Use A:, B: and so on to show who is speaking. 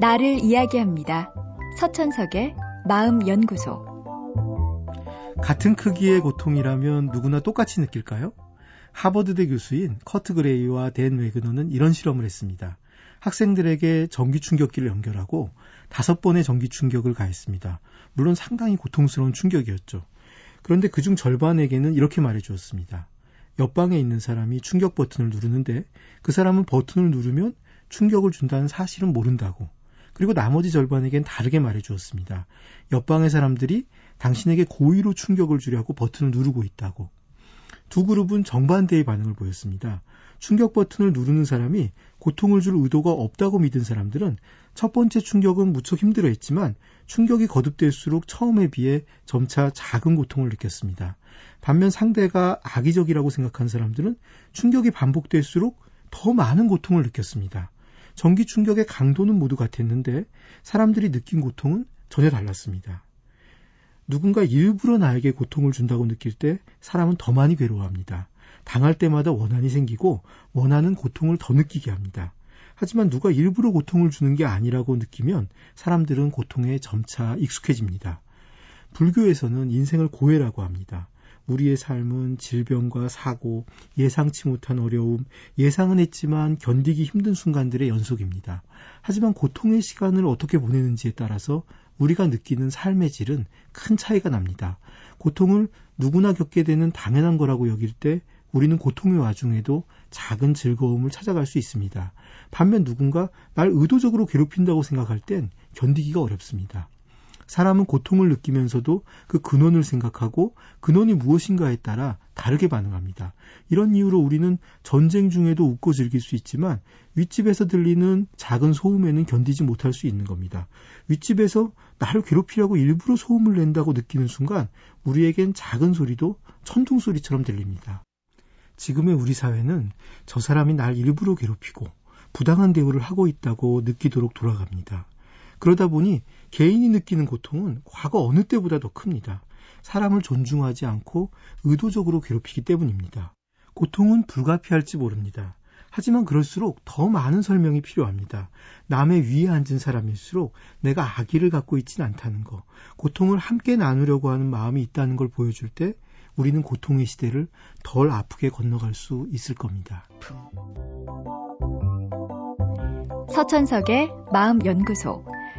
A: 나를 이야기합니다. 서천석의 마음연구소.
B: 같은 크기의 고통이라면 누구나 똑같이 느낄까요? 하버드대 교수인 커트 그레이와 댄 웨그너는 이런 실험을 했습니다. 학생들에게 전기 충격기를 연결하고 다섯 번의 전기 충격을 가했습니다. 물론 상당히 고통스러운 충격이었죠. 그런데 그중 절반에게는 이렇게 말해 주었습니다. 옆방에 있는 사람이 충격 버튼을 누르는데 그 사람은 버튼을 누르면 충격을 준다는 사실은 모른다고. 그리고 나머지 절반에겐 다르게 말해 주었습니다. 옆방의 사람들이 당신에게 고의로 충격을 주려고 버튼을 누르고 있다고. 두 그룹은 정반대의 반응을 보였습니다. 충격 버튼을 누르는 사람이 고통을 줄 의도가 없다고 믿은 사람들은 첫 번째 충격은 무척 힘들어 했지만 충격이 거듭될수록 처음에 비해 점차 작은 고통을 느꼈습니다. 반면 상대가 악의적이라고 생각한 사람들은 충격이 반복될수록 더 많은 고통을 느꼈습니다. 전기 충격의 강도는 모두 같았는데 사람들이 느낀 고통은 전혀 달랐습니다. 누군가 일부러 나에게 고통을 준다고 느낄 때 사람은 더 많이 괴로워합니다. 당할 때마다 원한이 생기고 원하는 고통을 더 느끼게 합니다. 하지만 누가 일부러 고통을 주는 게 아니라고 느끼면 사람들은 고통에 점차 익숙해집니다. 불교에서는 인생을 고해라고 합니다. 우리의 삶은 질병과 사고, 예상치 못한 어려움, 예상은 했지만 견디기 힘든 순간들의 연속입니다. 하지만 고통의 시간을 어떻게 보내는지에 따라서 우리가 느끼는 삶의 질은 큰 차이가 납니다. 고통을 누구나 겪게 되는 당연한 거라고 여길 때 우리는 고통의 와중에도 작은 즐거움을 찾아갈 수 있습니다. 반면 누군가 날 의도적으로 괴롭힌다고 생각할 땐 견디기가 어렵습니다. 사람은 고통을 느끼면서도 그 근원을 생각하고 근원이 무엇인가에 따라 다르게 반응합니다. 이런 이유로 우리는 전쟁 중에도 웃고 즐길 수 있지만 윗집에서 들리는 작은 소음에는 견디지 못할 수 있는 겁니다. 윗집에서 나를 괴롭히려고 일부러 소음을 낸다고 느끼는 순간 우리에겐 작은 소리도 천둥 소리처럼 들립니다. 지금의 우리 사회는 저 사람이 날 일부러 괴롭히고 부당한 대우를 하고 있다고 느끼도록 돌아갑니다. 그러다 보니 개인이 느끼는 고통은 과거 어느 때보다 더 큽니다. 사람을 존중하지 않고 의도적으로 괴롭히기 때문입니다. 고통은 불가피할지 모릅니다. 하지만 그럴수록 더 많은 설명이 필요합니다. 남의 위에 앉은 사람일수록 내가 악의를 갖고 있진 않다는 것, 고통을 함께 나누려고 하는 마음이 있다는 걸 보여줄 때 우리는 고통의 시대를 덜 아프게 건너갈 수 있을 겁니다.
A: 서천석의 마음연구소